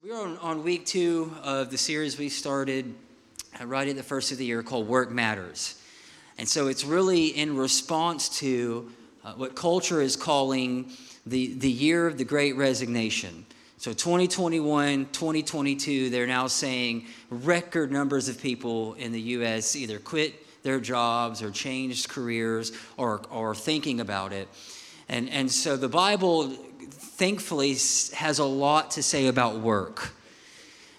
We are on, on week two of the series we started uh, right at the first of the year called Work Matters. And so it's really in response to uh, what culture is calling the, the year of the great resignation. So 2021, 2022, they're now saying record numbers of people in the U.S. either quit their jobs or changed careers or, or thinking about it. And, and so the Bible thankfully has a lot to say about work.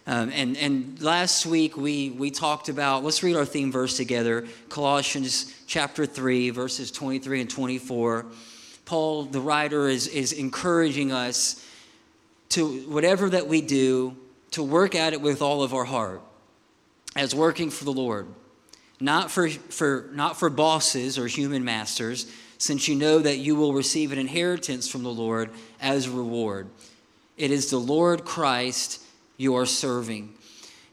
Um, and, and last week we, we talked about, let's read our theme verse together Colossians chapter 3, verses 23 and 24. Paul, the writer, is, is encouraging us to, whatever that we do, to work at it with all of our heart as working for the Lord. Not for, for, not for bosses or human masters, since you know that you will receive an inheritance from the Lord as reward. It is the Lord Christ you are serving.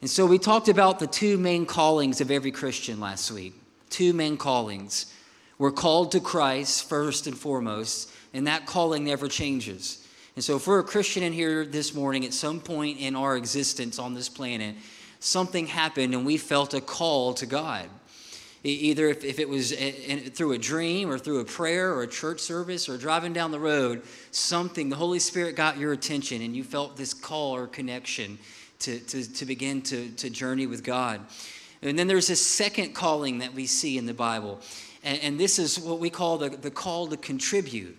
And so we talked about the two main callings of every Christian last week. Two main callings. We're called to Christ first and foremost, and that calling never changes. And so, if we're a Christian in here this morning, at some point in our existence on this planet, something happened and we felt a call to God. Either if, if it was in, through a dream or through a prayer or a church service or driving down the road, something, the Holy Spirit got your attention and you felt this call or connection to, to, to begin to, to journey with God. And then there's a second calling that we see in the Bible. And, and this is what we call the, the call to contribute.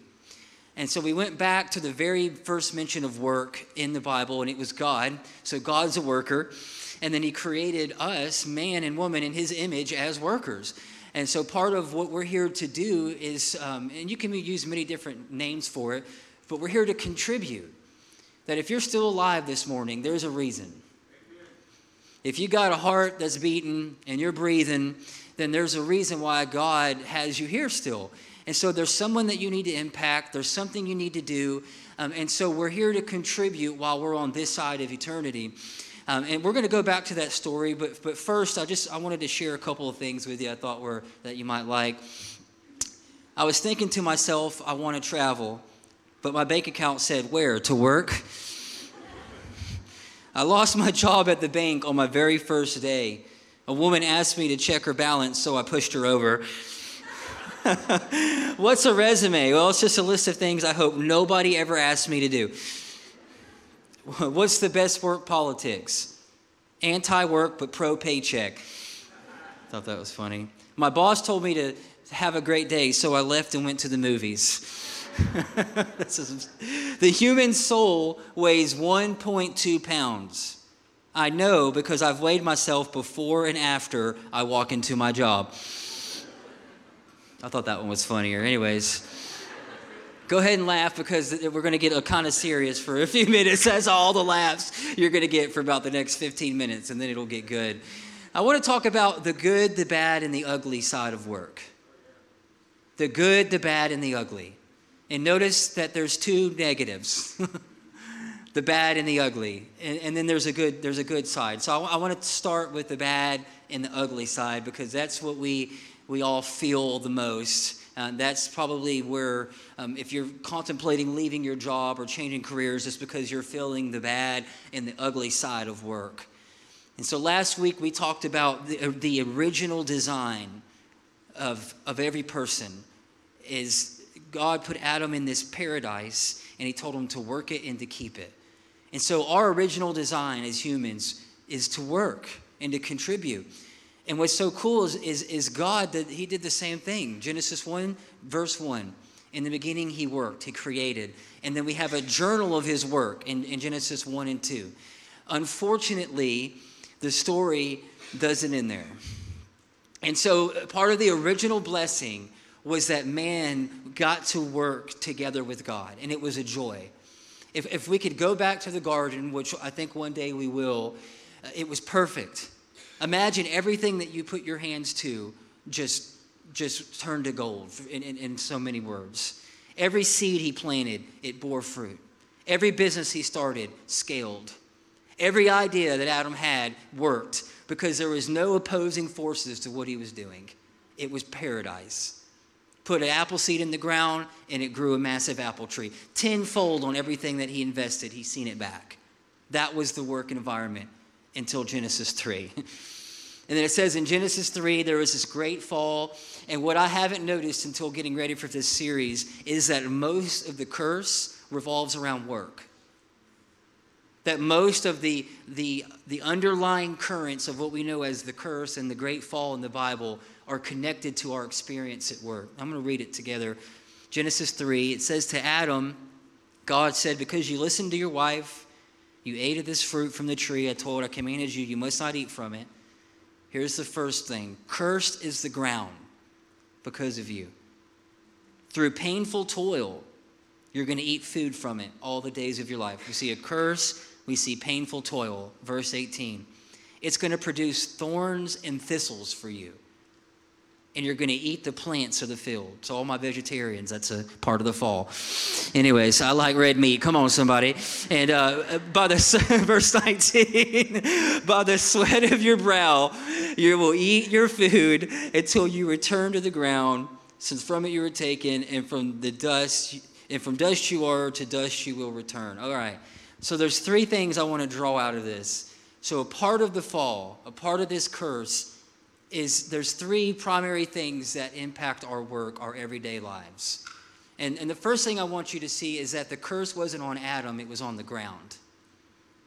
And so we went back to the very first mention of work in the Bible, and it was God. So God's a worker. And then he created us, man and woman, in his image as workers. And so part of what we're here to do is, um, and you can use many different names for it, but we're here to contribute. That if you're still alive this morning, there's a reason. If you got a heart that's beating and you're breathing, then there's a reason why God has you here still. And so there's someone that you need to impact, there's something you need to do. Um, and so we're here to contribute while we're on this side of eternity. Um, and we're going to go back to that story, but, but first, I just I wanted to share a couple of things with you I thought were that you might like. I was thinking to myself, I want to travel, but my bank account said where to work. I lost my job at the bank on my very first day. A woman asked me to check her balance, so I pushed her over. What's a resume? Well, it's just a list of things I hope nobody ever asks me to do. What's the best work politics? Anti work, but pro paycheck. Thought that was funny. My boss told me to have a great day, so I left and went to the movies. the human soul weighs 1.2 pounds. I know because I've weighed myself before and after I walk into my job. I thought that one was funnier. Anyways. Go ahead and laugh because we're going to get a kind of serious for a few minutes. That's all the laughs you're going to get for about the next 15 minutes, and then it'll get good. I want to talk about the good, the bad, and the ugly side of work. The good, the bad, and the ugly. And notice that there's two negatives. the bad and the ugly and, and, then there's a good there's a good side so I, I want to start with the bad and the ugly side because that's what we we all feel the most uh, that's probably where, um, if you're contemplating leaving your job or changing careers, it's because you're feeling the bad and the ugly side of work. And so last week we talked about the, uh, the original design of, of every person is God put Adam in this paradise and he told him to work it and to keep it. And so our original design as humans is to work and to contribute. And what's so cool is, is, is God that He did the same thing. Genesis 1, verse 1. In the beginning, He worked, He created. And then we have a journal of His work in, in Genesis 1 and 2. Unfortunately, the story doesn't end there. And so part of the original blessing was that man got to work together with God, and it was a joy. If, if we could go back to the garden, which I think one day we will, uh, it was perfect. Imagine everything that you put your hands to just, just turned to gold in, in, in so many words. Every seed he planted, it bore fruit. Every business he started scaled. Every idea that Adam had worked because there was no opposing forces to what he was doing. It was paradise. Put an apple seed in the ground and it grew a massive apple tree. Tenfold on everything that he invested, he's seen it back. That was the work environment until Genesis 3. And then it says in Genesis 3, there was this great fall. And what I haven't noticed until getting ready for this series is that most of the curse revolves around work. That most of the, the, the underlying currents of what we know as the curse and the great fall in the Bible are connected to our experience at work. I'm going to read it together. Genesis 3, it says to Adam, God said, Because you listened to your wife, you ate of this fruit from the tree I told, I commanded you, you must not eat from it. Here's the first thing Cursed is the ground because of you. Through painful toil, you're going to eat food from it all the days of your life. We see a curse, we see painful toil. Verse 18. It's going to produce thorns and thistles for you and you're going to eat the plants of the field. So, all my vegetarians, that's a part of the fall. Anyways, I like red meat. Come on, somebody. And uh, by the verse 19, by the sweat of your brow, you will eat your food until you return to the ground, since from it you were taken, and from the dust, and from dust you are, to dust you will return. All right. So, there's three things I want to draw out of this. So, a part of the fall, a part of this curse, is there's three primary things that impact our work, our everyday lives. And, and the first thing I want you to see is that the curse wasn't on Adam, it was on the ground.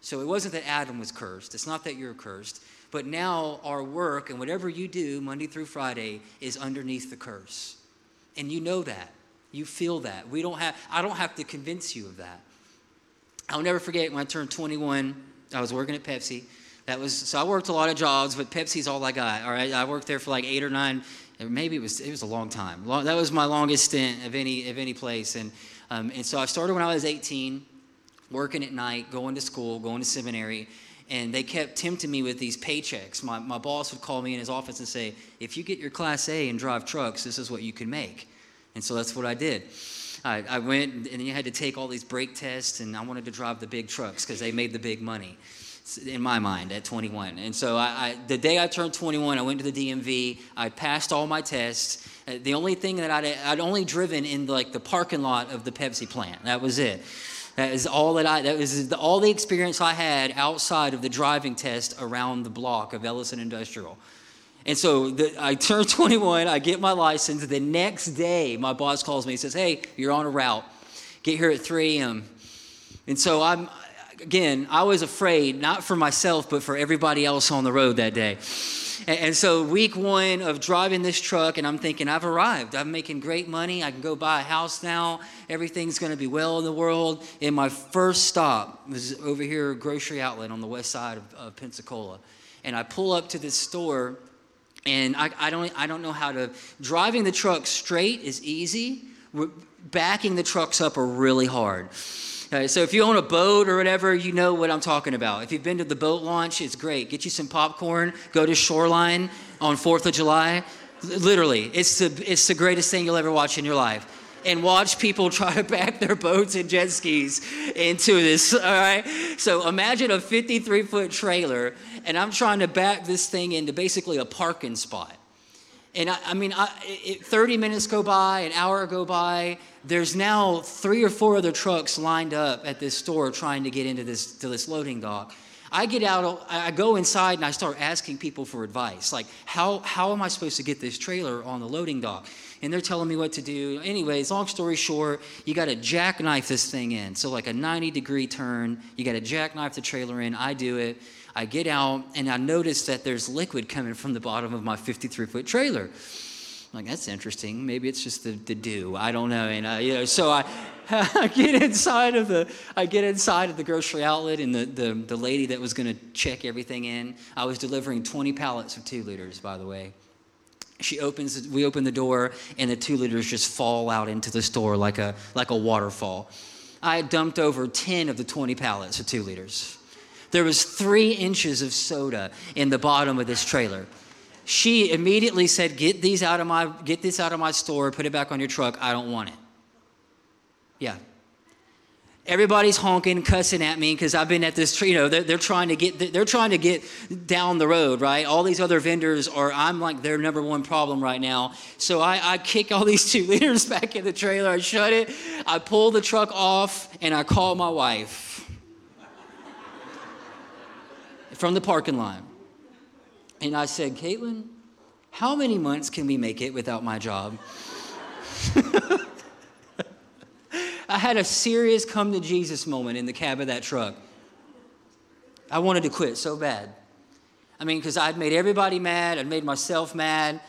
So it wasn't that Adam was cursed. It's not that you're cursed. But now our work and whatever you do Monday through Friday is underneath the curse. And you know that. You feel that. We don't have I don't have to convince you of that. I'll never forget when I turned 21, I was working at Pepsi that was so I worked a lot of jobs, but Pepsi's all I got. All right, I worked there for like eight or nine, maybe it was it was a long time. Long, that was my longest stint of any of any place, and um, and so I started when I was 18, working at night, going to school, going to seminary, and they kept tempting me with these paychecks. My my boss would call me in his office and say, if you get your Class A and drive trucks, this is what you can make, and so that's what I did. I, I went and you had to take all these brake tests, and I wanted to drive the big trucks because they made the big money in my mind at 21. And so I, I, the day I turned 21, I went to the DMV. I passed all my tests. Uh, the only thing that I'd, I'd only driven in like the parking lot of the Pepsi plant. That was it. That is all that I. That was the, all the experience I had outside of the driving test around the block of Ellyson Industrial. And so the, I turned 21. I get my license. The next day, my boss calls me. He says, "Hey, you're on a route. Get here at 3 a.m." And so I'm again, I was afraid, not for myself, but for everybody else on the road that day. And, so, week one of driving this truck, and I'm thinking, I've arrived. I'm making great money. I can go buy a house now. Everything's going to be well in the world. And my first stop was over here, grocery outlet on the west side of, of Pensacola. And I pull up to this store, and I, I, don't, I don't know how to. Driving the truck straight is easy, backing the trucks up are really hard. So if you own a boat or whatever, you know what I'm talking about. If you've been to the boat launch, it's great. Get you some popcorn, go to Shoreline on 4th of July. Literally, it's the, it's the greatest thing you'll ever watch in your life and watch people try to back their boats and jet skis into this. All right. So imagine a 53 foot trailer, and I'm trying to back this thing into basically a parking spot. And I, I mean, I, it, 30 minutes go by, an hour go by. There's now three or four other trucks lined up at this store trying to get into this to this loading dock. I get out, I go inside, and I start asking people for advice. Like, how, how am I supposed to get this trailer on the loading dock? And they're telling me what to do. Anyways, long story short, you got to jackknife this thing in. So, like a 90 degree turn, you got to jackknife the trailer in. I do it. I get out and I notice that there's liquid coming from the bottom of my 53 foot trailer. I'm like, that's interesting. Maybe it's just the, the dew. I don't know. And, uh, you know, so I, I get inside of the, I get inside of the grocery outlet and the, the, the lady that was to check everything in, I was delivering 20 pallets of two liters, by the way. She opens, we open the door and the two liters just fall out into the store like a, like a waterfall. I had dumped over 10 of the 20 pallets of two liters. There was three inches of soda in the bottom of this trailer. She immediately said, "Get these out of my get this out of my store. Put it back on your truck. I don't want it." Yeah. Everybody's honking, cussing at me because I've been at this. You know, they're, they're trying to get they're trying to get down the road, right? All these other vendors are. I'm like their number one problem right now. So I, I kick all these two liters back in the trailer. I shut it. I pull the truck off, and I call my wife from the parking lot. And I said, Caitlin, how many months can we make it without my job? I had a serious come to Jesus moment in the cab of that truck. I wanted to quit so bad. I mean, because I'd made everybody mad, I'd made myself mad,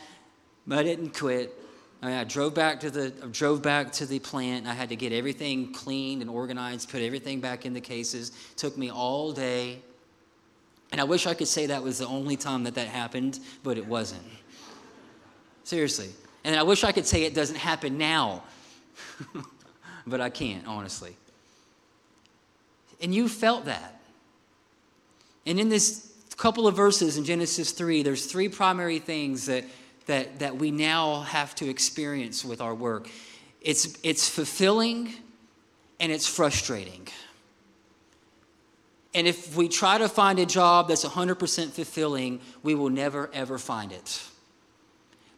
but I didn't quit. I, mean, I drove back to the I drove back to the plant. I had to get everything cleaned and organized, put everything back in the cases. It took me all day. And I wish I could say that was the only time that that happened, but it wasn't. Seriously. And I wish I could say it doesn't happen now, but I can't, honestly. And you felt that. And in this couple of verses in Genesis 3, there's three primary things that, that, that we now have to experience with our work it's, it's fulfilling and it's frustrating. And if we try to find a job that's 100% fulfilling, we will never, ever find it.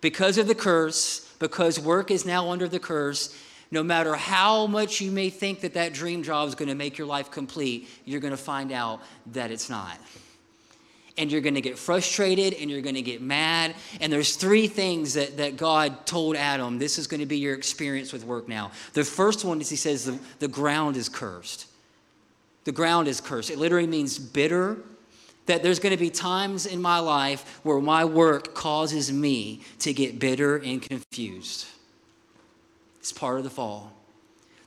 Because of the curse, because work is now under the curse, no matter how much you may think that that dream job is going to make your life complete, you're going to find out that it's not. And you're going to get frustrated and you're going to get mad. And there's three things that, that God told Adam this is going to be your experience with work now. The first one is He says the, the ground is cursed. The ground is cursed. It literally means bitter. That there's going to be times in my life where my work causes me to get bitter and confused. It's part of the fall.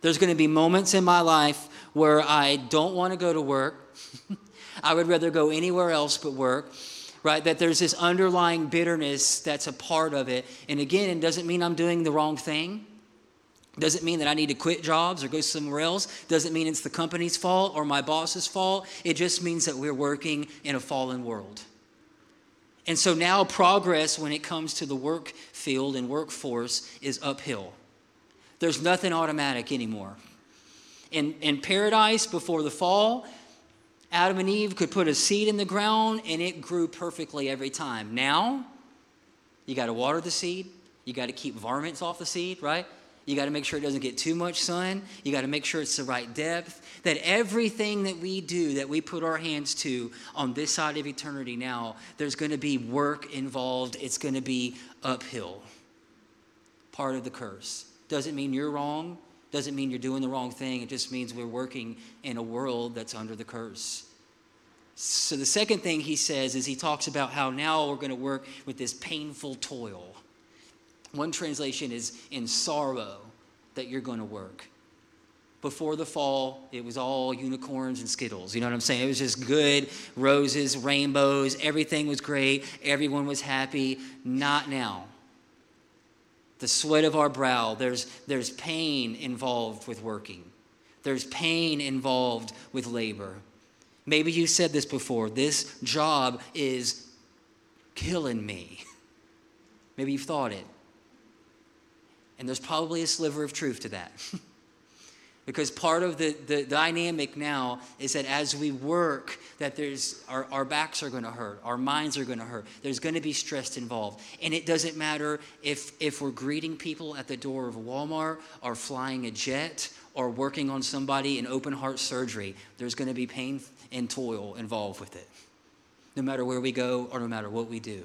There's going to be moments in my life where I don't want to go to work. I would rather go anywhere else but work, right? That there's this underlying bitterness that's a part of it. And again, it doesn't mean I'm doing the wrong thing. Doesn't mean that I need to quit jobs or go somewhere else. Doesn't mean it's the company's fault or my boss's fault. It just means that we're working in a fallen world. And so now progress when it comes to the work field and workforce is uphill. There's nothing automatic anymore. In, in paradise before the fall, Adam and Eve could put a seed in the ground and it grew perfectly every time. Now, you got to water the seed, you got to keep varmints off the seed, right? You got to make sure it doesn't get too much sun. You got to make sure it's the right depth. That everything that we do, that we put our hands to on this side of eternity now, there's going to be work involved. It's going to be uphill. Part of the curse. Doesn't mean you're wrong. Doesn't mean you're doing the wrong thing. It just means we're working in a world that's under the curse. So, the second thing he says is he talks about how now we're going to work with this painful toil. One translation is in sorrow that you're going to work. Before the fall, it was all unicorns and skittles. You know what I'm saying? It was just good roses, rainbows, everything was great, everyone was happy. Not now. The sweat of our brow, there's, there's pain involved with working, there's pain involved with labor. Maybe you said this before this job is killing me. Maybe you've thought it. And there's probably a sliver of truth to that. because part of the, the dynamic now is that as we work that there's our, our backs are going to hurt our minds are going to hurt there's going to be stress involved. And it doesn't matter if if we're greeting people at the door of walmart or flying a jet or working on somebody in open heart surgery there's going to be pain and toil involved with it. No matter where we go or no matter what we do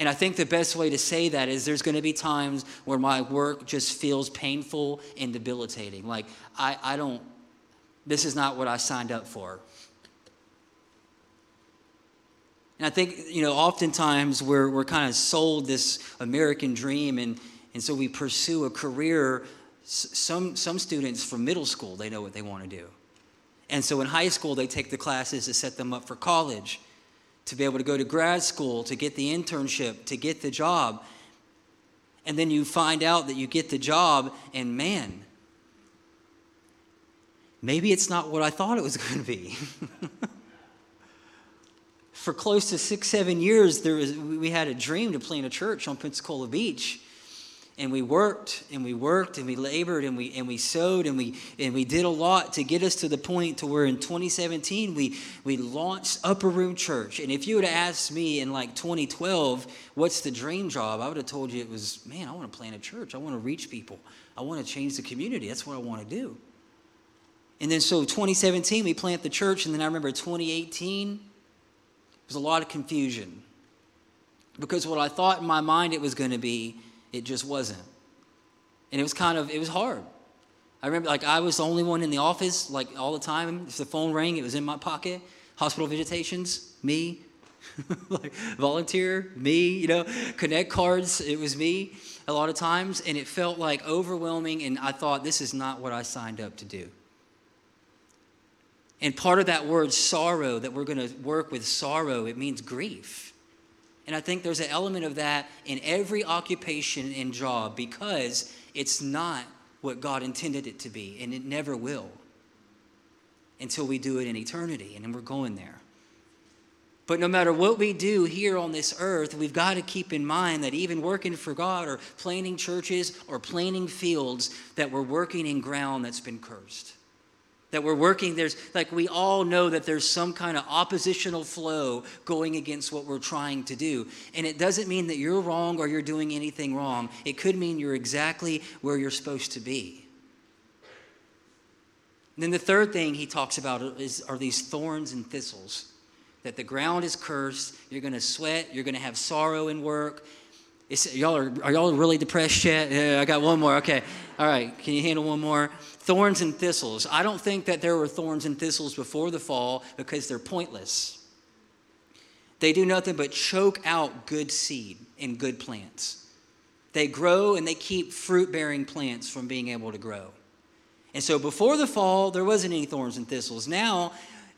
and I think the best way to say that is there's going to be times where my work just feels painful and debilitating. Like, I, I don't, this is not what I signed up for. And I think, you know, oftentimes we're, we're kind of sold this American dream, and, and so we pursue a career. Some, some students from middle school, they know what they want to do. And so in high school, they take the classes to set them up for college to be able to go to grad school, to get the internship, to get the job. And then you find out that you get the job, and man, maybe it's not what I thought it was going to be. For close to six, seven years, there was, we had a dream to plant a church on Pensacola Beach and we worked and we worked and we labored and we and we sowed and we and we did a lot to get us to the point to where in 2017 we we launched Upper Room Church. And if you would have asked me in like 2012, what's the dream job? I would have told you it was, man, I want to plant a church. I want to reach people. I want to change the community. That's what I want to do. And then so 2017, we plant the church, and then I remember 2018 there was a lot of confusion. Because what I thought in my mind it was going to be, it just wasn't. And it was kind of, it was hard. I remember, like, I was the only one in the office, like, all the time. If the phone rang, it was in my pocket. Hospital visitations, me. like, volunteer, me, you know. Connect cards, it was me a lot of times. And it felt like overwhelming, and I thought, this is not what I signed up to do. And part of that word sorrow, that we're going to work with sorrow, it means grief. And I think there's an element of that in every occupation and job because it's not what God intended it to be, and it never will until we do it in eternity, and then we're going there. But no matter what we do here on this earth, we've got to keep in mind that even working for God or planting churches or planting fields, that we're working in ground that's been cursed that we're working there's like we all know that there's some kind of oppositional flow going against what we're trying to do. And it doesn't mean that you're wrong or you're doing anything wrong. It could mean you're exactly where you're supposed to be. And then the third thing he talks about is are these thorns and thistles. That the ground is cursed you're going to sweat you're going to have sorrow in work it's, y'all are, are y'all really depressed yet? Yeah, I got one more. Okay. All right. Can you handle one more? Thorns and thistles. I don't think that there were thorns and thistles before the fall because they're pointless. They do nothing but choke out good seed and good plants. They grow and they keep fruit bearing plants from being able to grow. And so before the fall, there wasn't any thorns and thistles. Now,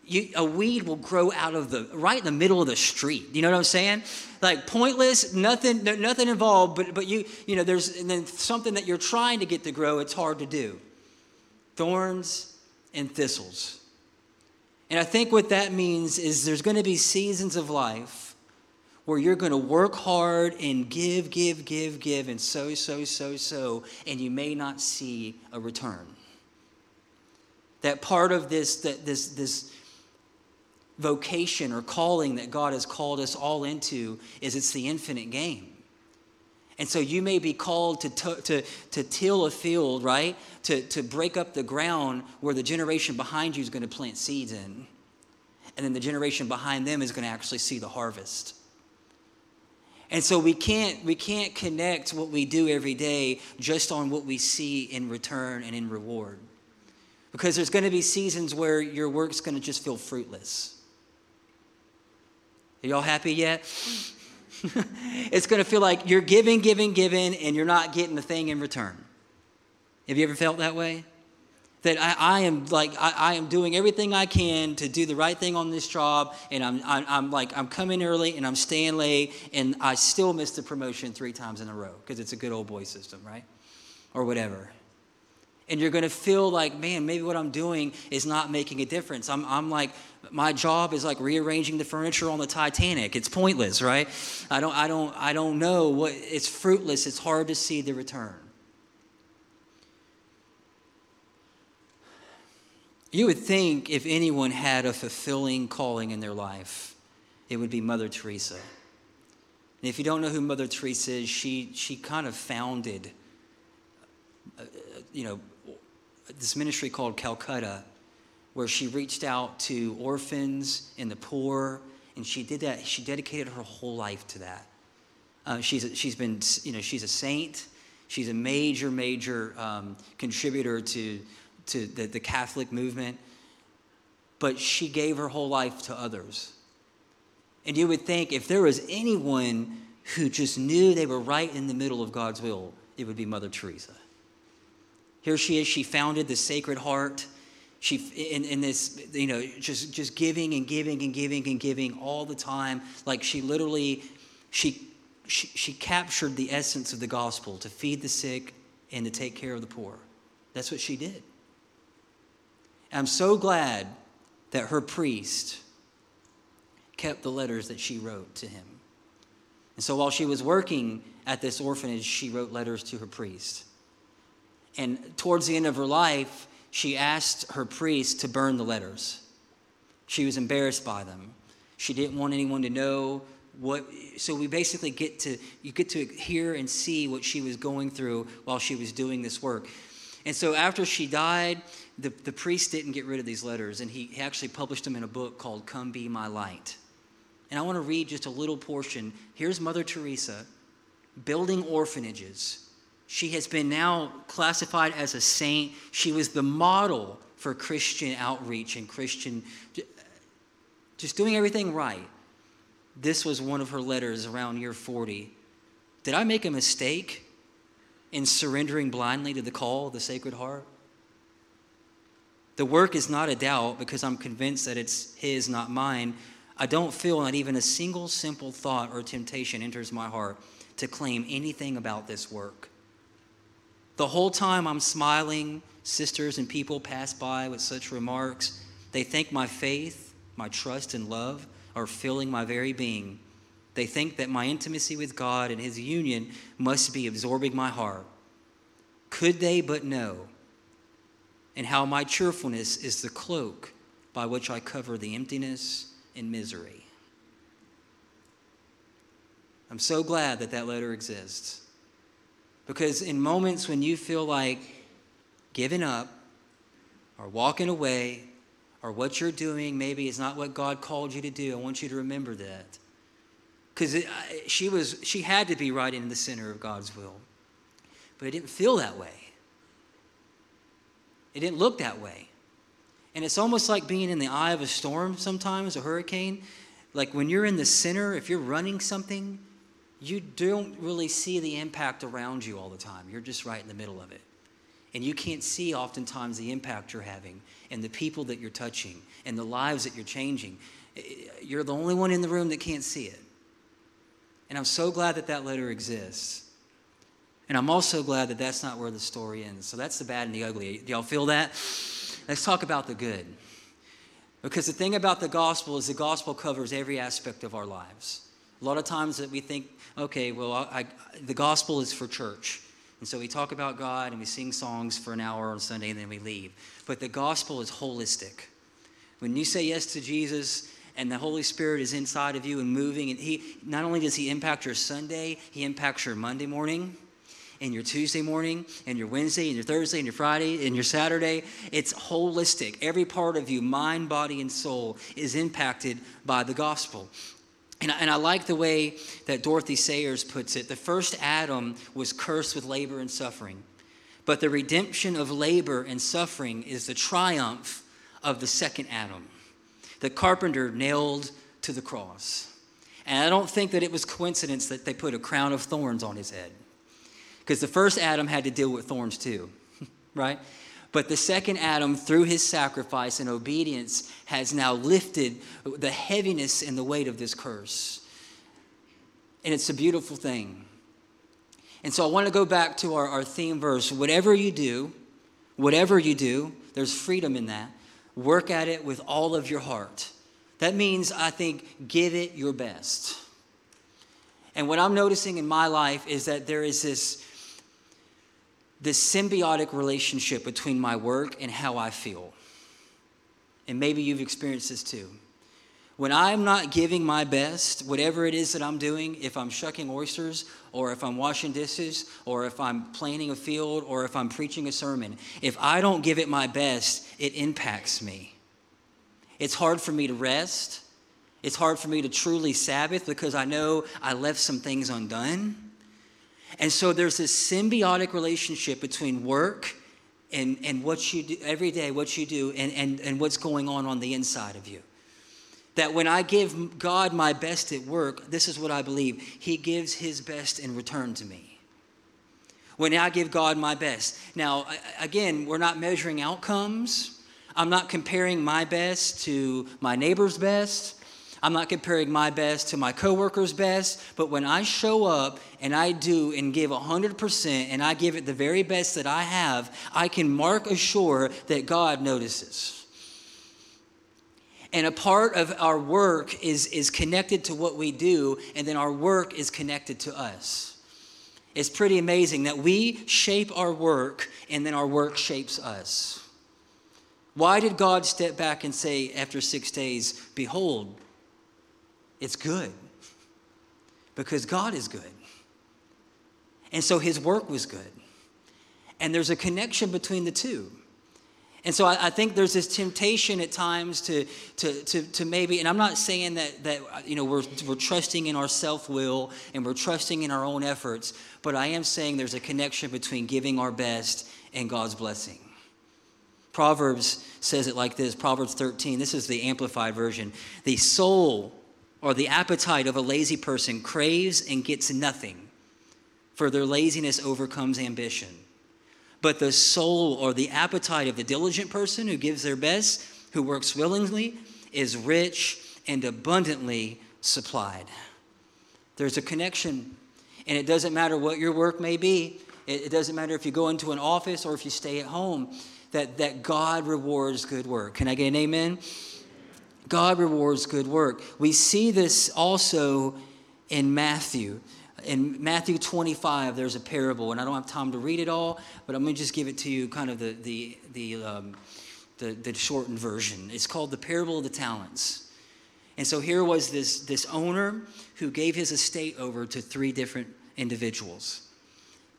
you, a weed will grow out of the right in the middle of the street. You know what I'm saying? Like pointless, nothing, nothing involved. But but you you know there's and then something that you're trying to get to grow. It's hard to do. Thorns and thistles. And I think what that means is there's going to be seasons of life where you're going to work hard and give, give, give, give, and so, so, so, so, and you may not see a return. That part of this, that this, this vocation or calling that God has called us all into is it's the infinite game. And so you may be called to, to, to, to, till a field, right? To, to break up the ground where the generation behind you is going to plant seeds in. And then the generation behind them is going to actually see the harvest. And so we can't, we can't connect what we do every day just on what we see in return and in reward. Because there's going to be seasons where your work's going to just feel fruitless. Are y'all happy yet? it's going to feel like you're giving, giving, giving, and you're not getting the thing in return. Have you ever felt that way? That I, I am like I, I, am doing everything I can to do the right thing on this job, and I'm, I'm, I'm like I'm coming early and I'm staying late, and I still miss the promotion three times in a row because it's a good old boy system, right? Or whatever and you're going to feel like, man, maybe what I'm doing is not making a difference. I'm, I'm like, my job is like rearranging the furniture on the Titanic. It's pointless, right? I don't, I don't, I don't know what. It's fruitless. It's hard to see the return. You would think if anyone had a fulfilling calling in their life, it would be Mother Teresa. And if you don't know who Mother Teresa is, she, she kind of founded, uh, you know, this ministry called Calcutta, where she reached out to orphans and the poor, and she did that. She dedicated her whole life to that. Uh, she's a, she's been you know she's a saint. She's a major major um, contributor to to the, the Catholic movement, but she gave her whole life to others. And you would think if there was anyone who just knew they were right in the middle of God's will, it would be Mother Teresa. Here she is, she founded the Sacred Heart. She, in, in this, you know, just, just giving and giving and giving and giving all the time. Like she literally, she, she, she captured the essence of the gospel to feed the sick and to take care of the poor. That's what she did. I'm so glad that her priest kept the letters that she wrote to him. And so while she was working at this orphanage, she wrote letters to her priest. And towards the end of her life, she asked her priest to burn the letters. She was embarrassed by them. She didn't want anyone to know what so we basically get to you get to hear and see what she was going through while she was doing this work. And so after she died, the, the priest didn't get rid of these letters, and he he actually published them in a book called Come Be My Light. And I want to read just a little portion. Here's Mother Teresa building orphanages. She has been now classified as a saint. She was the model for Christian outreach and Christian, just doing everything right. This was one of her letters around year 40. Did I make a mistake in surrendering blindly to the call of the Sacred Heart? The work is not a doubt because I'm convinced that it's His, not mine. I don't feel not even a single simple thought or temptation enters my heart to claim anything about this work. The whole time I'm smiling, sisters and people pass by with such remarks. They think my faith, my trust, and love are filling my very being. They think that my intimacy with God and His union must be absorbing my heart. Could they but know, and how my cheerfulness is the cloak by which I cover the emptiness and misery. I'm so glad that that letter exists. Because in moments when you feel like giving up or walking away or what you're doing maybe is not what God called you to do, I want you to remember that. Because she, was, she had to be right in the center of God's will. But it didn't feel that way. It didn't look that way. And it's almost like being in the eye of a storm sometimes, a hurricane. Like when you're in the center, if you're running something, you don't really see the impact around you all the time. You're just right in the middle of it. And you can't see oftentimes the impact you're having and the people that you're touching and the lives that you're changing. You're the only one in the room that can't see it. And I'm so glad that that letter exists. And I'm also glad that that's not where the story ends. So that's the bad and the ugly. Do y'all feel that? Let's talk about the good. Because the thing about the gospel is the gospel covers every aspect of our lives. A lot of times that we think, okay, well, I, the gospel is for church. And so we talk about God and we sing songs for an hour on Sunday and then we leave. But the gospel is holistic. When you say yes to Jesus and the Holy Spirit is inside of you and moving, and He not only does He impact your Sunday, He impacts your Monday morning and your Tuesday morning and your Wednesday and your Thursday and your Friday and your Saturday. It's holistic. Every part of you, mind, body, and soul, is impacted by the gospel. And I, and I like the way that Dorothy Sayers puts it. The first Adam was cursed with labor and suffering, but the redemption of labor and suffering is the triumph of the second Adam, the carpenter nailed to the cross. And I don't think that it was coincidence that they put a crown of thorns on his head. Because the first Adam had to deal with thorns too, right? But the second Adam, through his sacrifice and obedience, has now lifted the heaviness and the weight of this curse. And it's a beautiful thing. And so I want to go back to our, our theme verse. Whatever you do, whatever you do, there's freedom in that. Work at it with all of your heart. That means, I think, give it your best. And what I'm noticing in my life is that there is this this symbiotic relationship between my work and how I feel. And maybe you've experienced this too. When I'm not giving my best, whatever it is that I'm doing, if I'm shucking oysters, or if I'm washing dishes, or if I'm planting a field, or if I'm preaching a sermon, if I don't give it my best, it impacts me. It's hard for me to rest. It's hard for me to truly Sabbath because I know I left some things undone. And so there's this symbiotic relationship between work and, and what you do every day, what you do, and, and, and what's going on on the inside of you. That when I give God my best at work, this is what I believe He gives His best in return to me. When I give God my best. Now, again, we're not measuring outcomes. I'm not comparing my best to my neighbor's best. I'm not comparing my best to my coworker's best, but when I show up and I do and give 100% and I give it the very best that I have, I can mark ashore that God notices. And a part of our work is, is connected to what we do, and then our work is connected to us. It's pretty amazing that we shape our work, and then our work shapes us. Why did God step back and say after six days, Behold, it's good because God is good. And so his work was good. And there's a connection between the two. And so I, I, think there's this temptation at times to, to, to, to, maybe, and I'm not saying that, that you know, we're, we're trusting in our self will and we're trusting in our own efforts, but I am saying there's a connection between giving our best and God's blessing. Proverbs says it like this Proverbs 13, this is the amplified version. The soul or the appetite of a lazy person craves and gets nothing, for their laziness overcomes ambition. But the soul or the appetite of the diligent person who gives their best, who works willingly, is rich and abundantly supplied. There's a connection, and it doesn't matter what your work may be. It, doesn't matter if you go into an office or if you stay at home, that, that God rewards good work. Can I get an amen? God rewards good work. We see this also in Matthew in Matthew 25, there's a parable, and I don't have time to read it all, but I'm going to just give it to you kind of the, the, the, um, the, the shortened version. It's called the parable of the talents. And so here was this, this owner who gave his estate over to three different individuals.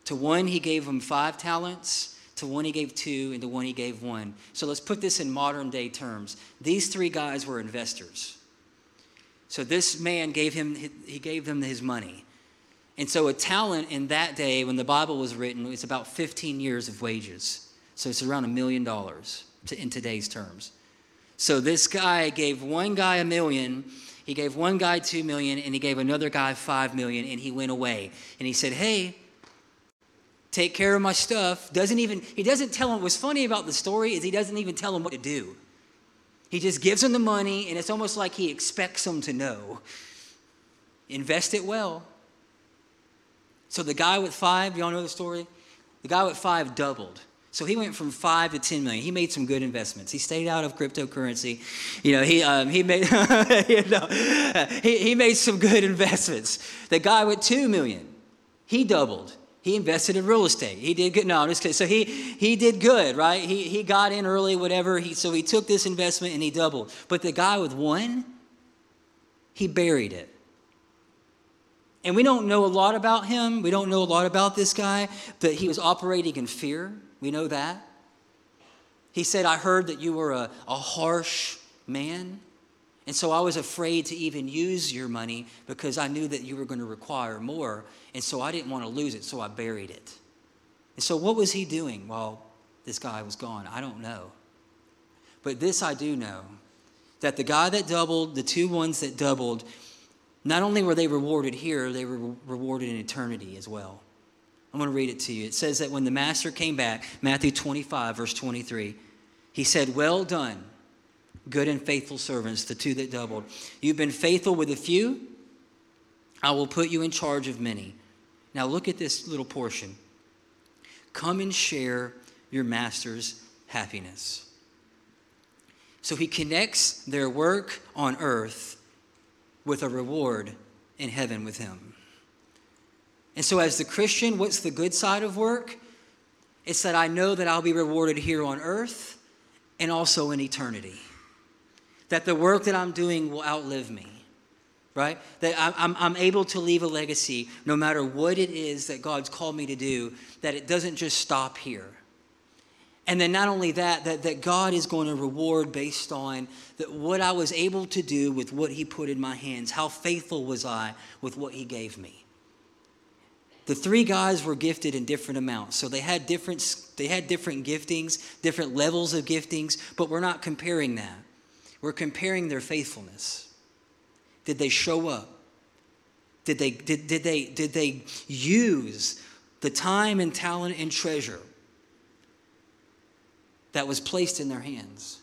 To one, he gave him five talents. To one, he gave two. And to one, he gave one. So let's put this in modern day terms. These three guys were investors. So this man gave him, he gave them his money. And so a talent in that day, when the Bible was written, it's about 15 years of wages. So it's around a million dollars in today's terms. So this guy gave one guy a million, he gave one guy two million, and he gave another guy five million, and he went away. And he said, Hey, take care of my stuff. Doesn't even, he doesn't tell him, what's funny about the story is he doesn't even tell him what to do. He just gives him the money, and it's almost like he expects him to know. Invest it well. So the guy with five, y'all know the story? The guy with five doubled. So he went from five to 10 million. He made some good investments. He stayed out of cryptocurrency. You know, he, um, he, made, you know, he, he made some good investments. The guy with 2 million, he doubled. He invested in real estate. He did good. No, I'm just kidding. So he, he did good, right? He, he got in early, whatever. He, so he took this investment and he doubled. But the guy with one, he buried it. And we don't know a lot about him. We don't know a lot about this guy, but he was operating in fear. We know that. He said, I heard that you were a, a harsh man. And so I was afraid to even use your money because I knew that you were going to require more. And so I didn't want to lose it, so I buried it. And so what was he doing while this guy was gone? I don't know. But this I do know that the guy that doubled, the two ones that doubled, not only were they rewarded here, they were rewarded in eternity as well. I'm going to read it to you. It says that when the master came back, Matthew 25, verse 23, he said, Well done, good and faithful servants, the two that doubled. You've been faithful with a few, I will put you in charge of many. Now look at this little portion. Come and share your master's happiness. So he connects their work on earth with a reward in heaven with him. And so, as the Christian, what's the good side of work? It's that I know that I'll be rewarded here on earth and also in eternity. That the work that I'm doing will outlive me, right? That I'm, I'm able to leave a legacy no matter what it is that God's called me to do, that it doesn't just stop here and then not only that, that, that God is going to reward based on that what I was able to do with what He put in my hands. How faithful was I with what He gave me? The three guys were gifted in different amounts. So they had different, they had different giftings, different levels of giftings, but we're not comparing that. We're comparing their faithfulness. Did they show up? Did they, did, did they, did they use the time and talent and treasure that was placed in their hands.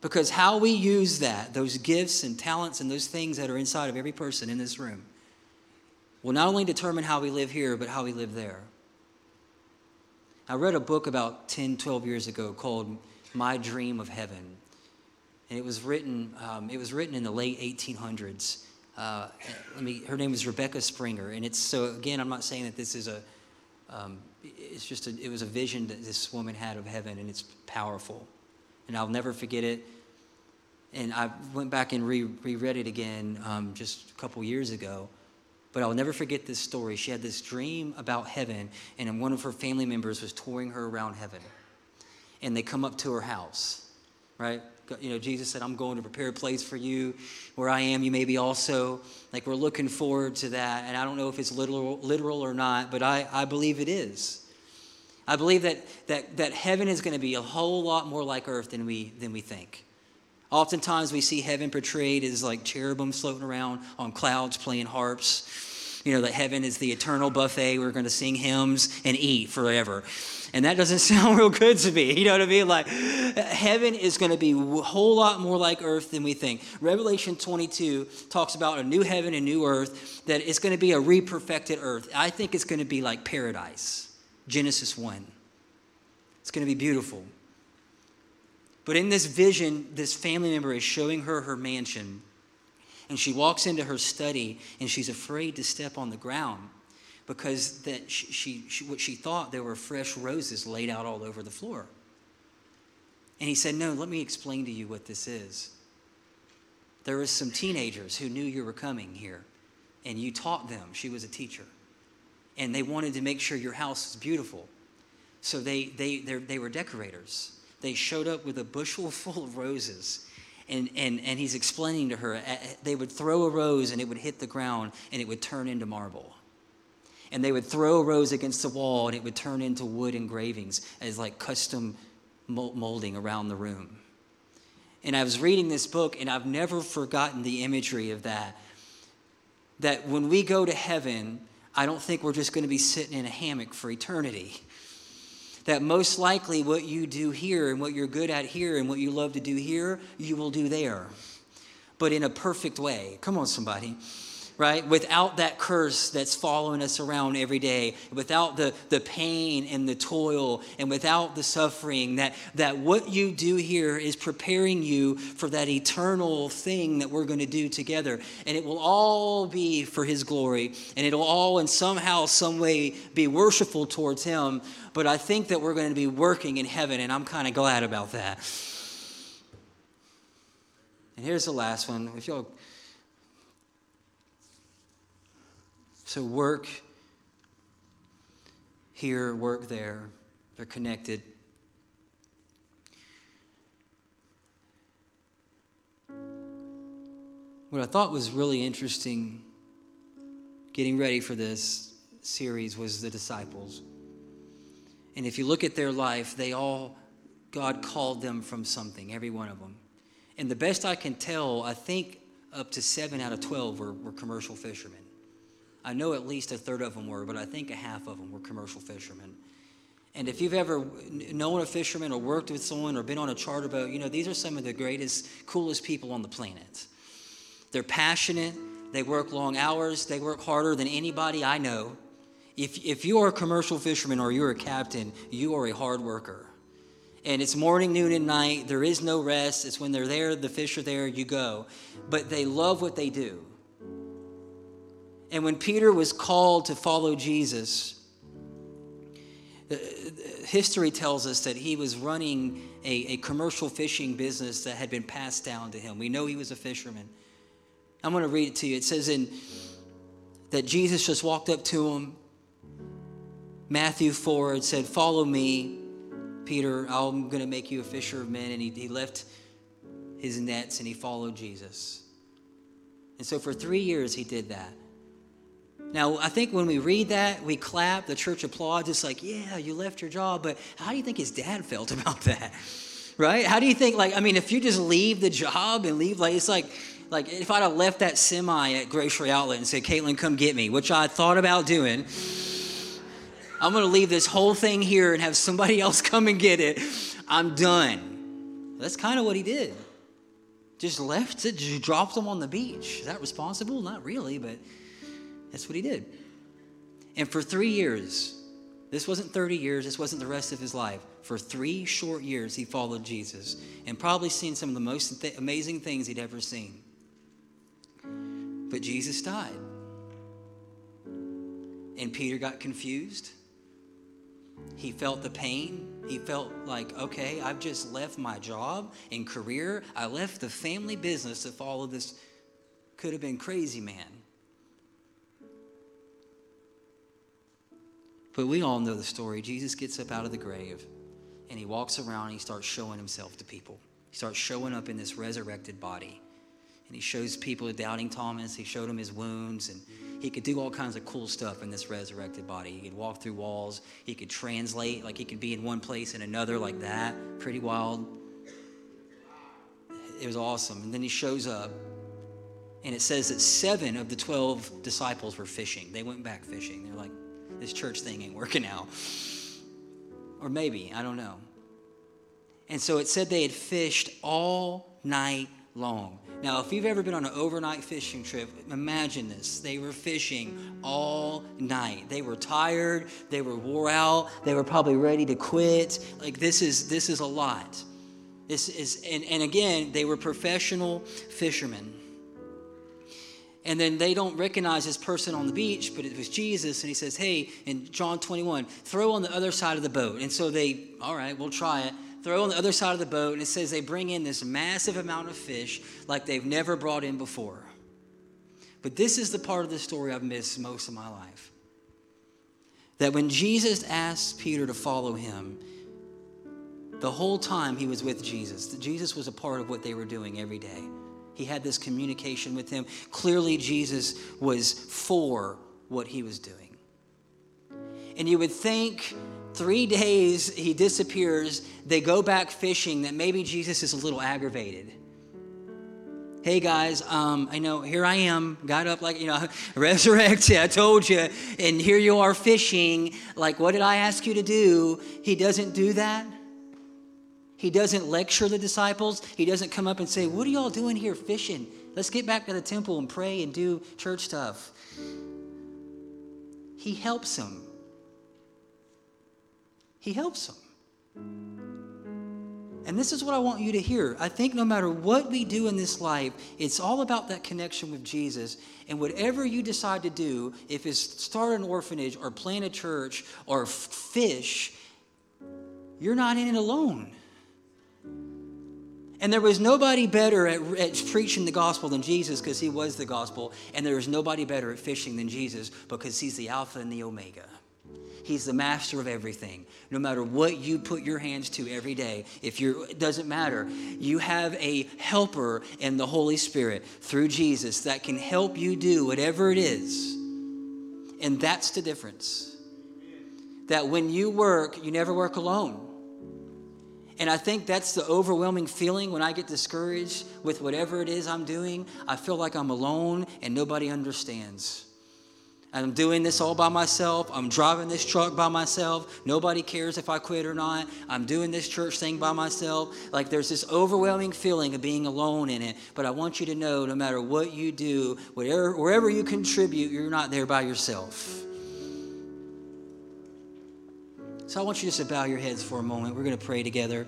Because how we use that, those gifts and talents and those things that are inside of every person in this room, will not only determine how we live here, but how we live there. I read a book about 10, 12 years ago called My Dream of Heaven. And it was written, um, it was written in the late 1800s. Uh, let me, her name was Rebecca Springer. And it's so, again, I'm not saying that this is a, um, it's just a, it was a vision that this woman had of heaven, and it's powerful. And I'll never forget it. And I went back and re- reread it again um, just a couple years ago. But I'll never forget this story. She had this dream about heaven, and one of her family members was touring her around heaven. And they come up to her house, right? You know, Jesus said, I'm going to prepare a place for you. Where I am, you may be also. Like, we're looking forward to that. And I don't know if it's literal, literal or not, but I, I believe it is. I believe that, that, that heaven is going to be a whole lot more like earth than we, than we think. Oftentimes we see heaven portrayed as like cherubim floating around on clouds playing harps. You know, that heaven is the eternal buffet. We're going to sing hymns and eat forever. And that doesn't sound real good to me. You know what I mean? Like, heaven is going to be a whole lot more like earth than we think. Revelation 22 talks about a new heaven and new earth, that it's going to be a re-perfected earth. I think it's going to be like paradise. Genesis 1. It's going to be beautiful. But in this vision, this family member is showing her her mansion. And she walks into her study and she's afraid to step on the ground because that she, she, she, what she thought there were fresh roses laid out all over the floor. And he said, No, let me explain to you what this is. There was some teenagers who knew you were coming here, and you taught them. She was a teacher. And they wanted to make sure your house was beautiful. So they, they, they were decorators they showed up with a bushel full of roses. And, and, and he's explaining to her, eh, eh, they would throw a rose and it would hit the ground and it would turn into marble. And they would throw a rose against the wall and it would turn into wood engravings as like custom molding around the room. And I was reading this book and I've never forgotten the imagery of that. That when we go to heaven, I don't think we're just going to be sitting in a hammock for eternity that most likely what you do here and what you're good at here and what you love to do here, you will do there, but in a perfect way. Come on, somebody right? Without that curse that's following us around every day, without the, the pain and the toil, and without the suffering, that, that what you do here is preparing you for that eternal thing that we're going to do together. And it will all be for His glory, and it'll all, in somehow, some way, be worshipful towards Him. But I think that we're going to be working in heaven, and I'm kind of glad about that. And here's the last one. If y'all So work here, work there. They're connected. What I thought was really interesting getting ready for this series was the disciples. And if you look at their life, they all, God called them from something, every one of them. And the best I can tell, I think up to seven out of 12 were, were commercial fishermen. I know at least a third of them were, but I think a half of them were commercial fishermen. And if you've ever known a fisherman or worked with someone or been on a charter boat, you know, these are some of the greatest, coolest people on the planet. They're passionate, they work long hours, they work harder than anybody I know. If, if you are a commercial fisherman or you're a captain, you are a hard worker. And it's morning, noon, and night. There is no rest. It's when they're there, the fish are there, you go. But they love what they do. And when Peter was called to follow Jesus, history tells us that he was running a, a, commercial fishing business that had been passed down to him. We know he was a fisherman. I'm going to read it to you. It says in that Jesus just walked up to him. Matthew 4, it said, Follow me, Peter. I'm going to make you a fisher of men. And he, he left his nets and he followed Jesus. And so for three years, he did that. Now, I think when we read that, we clap, the church applauds. It's like, yeah, you left your job. But how do you think his dad felt about that? Right? How do you think, like, I mean, if you just leave the job and leave, like, it's like, like if I'd have left that semi at Grocery Outlet and said, Caitlin, come get me, which I thought about doing, I'm going to leave this whole thing here and have somebody else come and get it. I'm done. That's kind of what he did. Just left it, just dropped them on the beach. Is that responsible? Not really, but that's what he did. And for three years, this wasn't 30 years, this wasn't the rest of his life. For three short years, he followed Jesus and probably seen some of the most th- amazing things he'd ever seen. But Jesus died. And Peter got confused. He felt the pain. He felt like, okay, I've just left my job and career. I left the family business to follow this, could have been crazy man. But we all know the story. Jesus gets up out of the grave and he walks around and he starts showing himself to people. He starts showing up in this resurrected body. And he shows people doubting Thomas. He showed him his wounds and he could do all kinds of cool stuff in this resurrected body. He could walk through walls. He could translate, like he could be in one place and another like that. Pretty wild. It was awesome. And then he shows up and it says that seven of the 12 disciples were fishing. They went back fishing. They're like, this church thing ain't working out. Or maybe, I don't know. And so it said they had fished all night long. Now, if you've ever been on an overnight fishing trip, imagine this. They were fishing all night. They were tired, they were wore out, they were probably ready to quit. Like this is this is a lot. This is and, and again, they were professional fishermen. And then they don't recognize this person on the beach, but it was Jesus. And he says, Hey, in John 21, throw on the other side of the boat. And so they, all right, we'll try it. Throw on the other side of the boat. And it says they bring in this massive amount of fish like they've never brought in before. But this is the part of the story I've missed most of my life. That when Jesus asked Peter to follow him, the whole time he was with Jesus, Jesus was a part of what they were doing every day. He had this communication with him. Clearly, Jesus was for what he was doing. And you would think three days he disappears, they go back fishing, that maybe Jesus is a little aggravated. Hey guys, um, I know here I am, got up like, you know, resurrected, I told you, and here you are fishing. Like, what did I ask you to do? He doesn't do that. He doesn't lecture the disciples. He doesn't come up and say, What are y'all doing here fishing? Let's get back to the temple and pray and do church stuff. He helps them. He helps them. And this is what I want you to hear. I think no matter what we do in this life, it's all about that connection with Jesus. And whatever you decide to do, if it's start an orphanage or plant a church or fish, you're not in it alone. And there was nobody better at, at preaching the gospel than Jesus because he was the gospel. And there is nobody better at fishing than Jesus because he's the Alpha and the Omega. He's the master of everything. No matter what you put your hands to every day, if you're, it doesn't matter. You have a helper in the Holy Spirit through Jesus that can help you do whatever it is. And that's the difference. That when you work, you never work alone. And I think that's the overwhelming feeling when I get discouraged with whatever it is I'm doing. I feel like I'm alone and nobody understands. I'm doing this all by myself. I'm driving this truck by myself. Nobody cares if I quit or not. I'm doing this church thing by myself. Like there's this overwhelming feeling of being alone in it. But I want you to know no matter what you do, whatever, wherever you contribute, you're not there by yourself. So I want you just to bow your heads for a moment. We're going to pray together.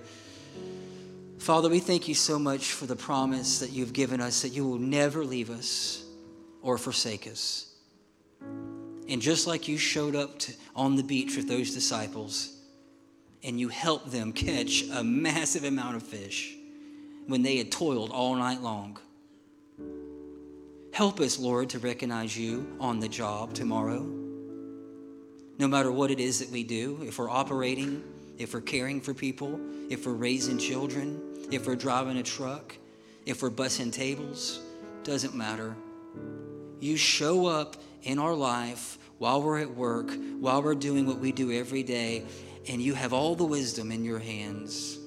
Father, we thank you so much for the promise that you've given us that you will never leave us or forsake us. And just like you showed up to, on the beach with those disciples and you helped them catch a massive amount of fish when they had toiled all night long, help us, Lord, to recognize you on the job tomorrow no matter what it is that we do, if we're operating, if we're caring for people, if we're raising children, if we're driving a truck, if we're bussing tables, doesn't matter. You show up in our life while we're at work, while we're doing what we do every day, and you have all the wisdom in your hands.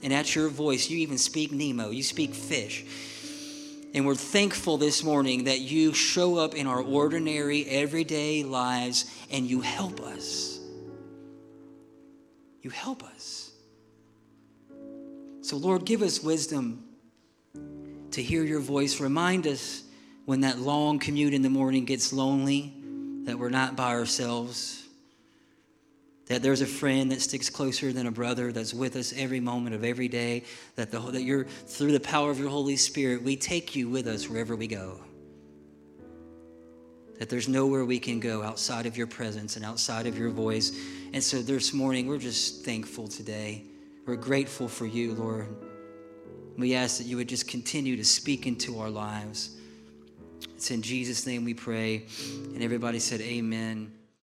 And at your voice, you even speak Nemo, you speak fish. And we're thankful this morning that you show up in our ordinary, everyday lives and you help us. You help us. So, Lord, give us wisdom to hear your voice. Remind us when that long commute in the morning gets lonely that we're not by ourselves that there's a friend that sticks closer than a brother that's with us every moment of every day that, the, that you're through the power of your holy spirit we take you with us wherever we go. That there's nowhere we can go outside of your presence and outside of your voice. And so this morning we're just thankful today. We're grateful for you lord. We ask that you would just continue to speak into our lives. It's in jesus name we pray. And everybody said amen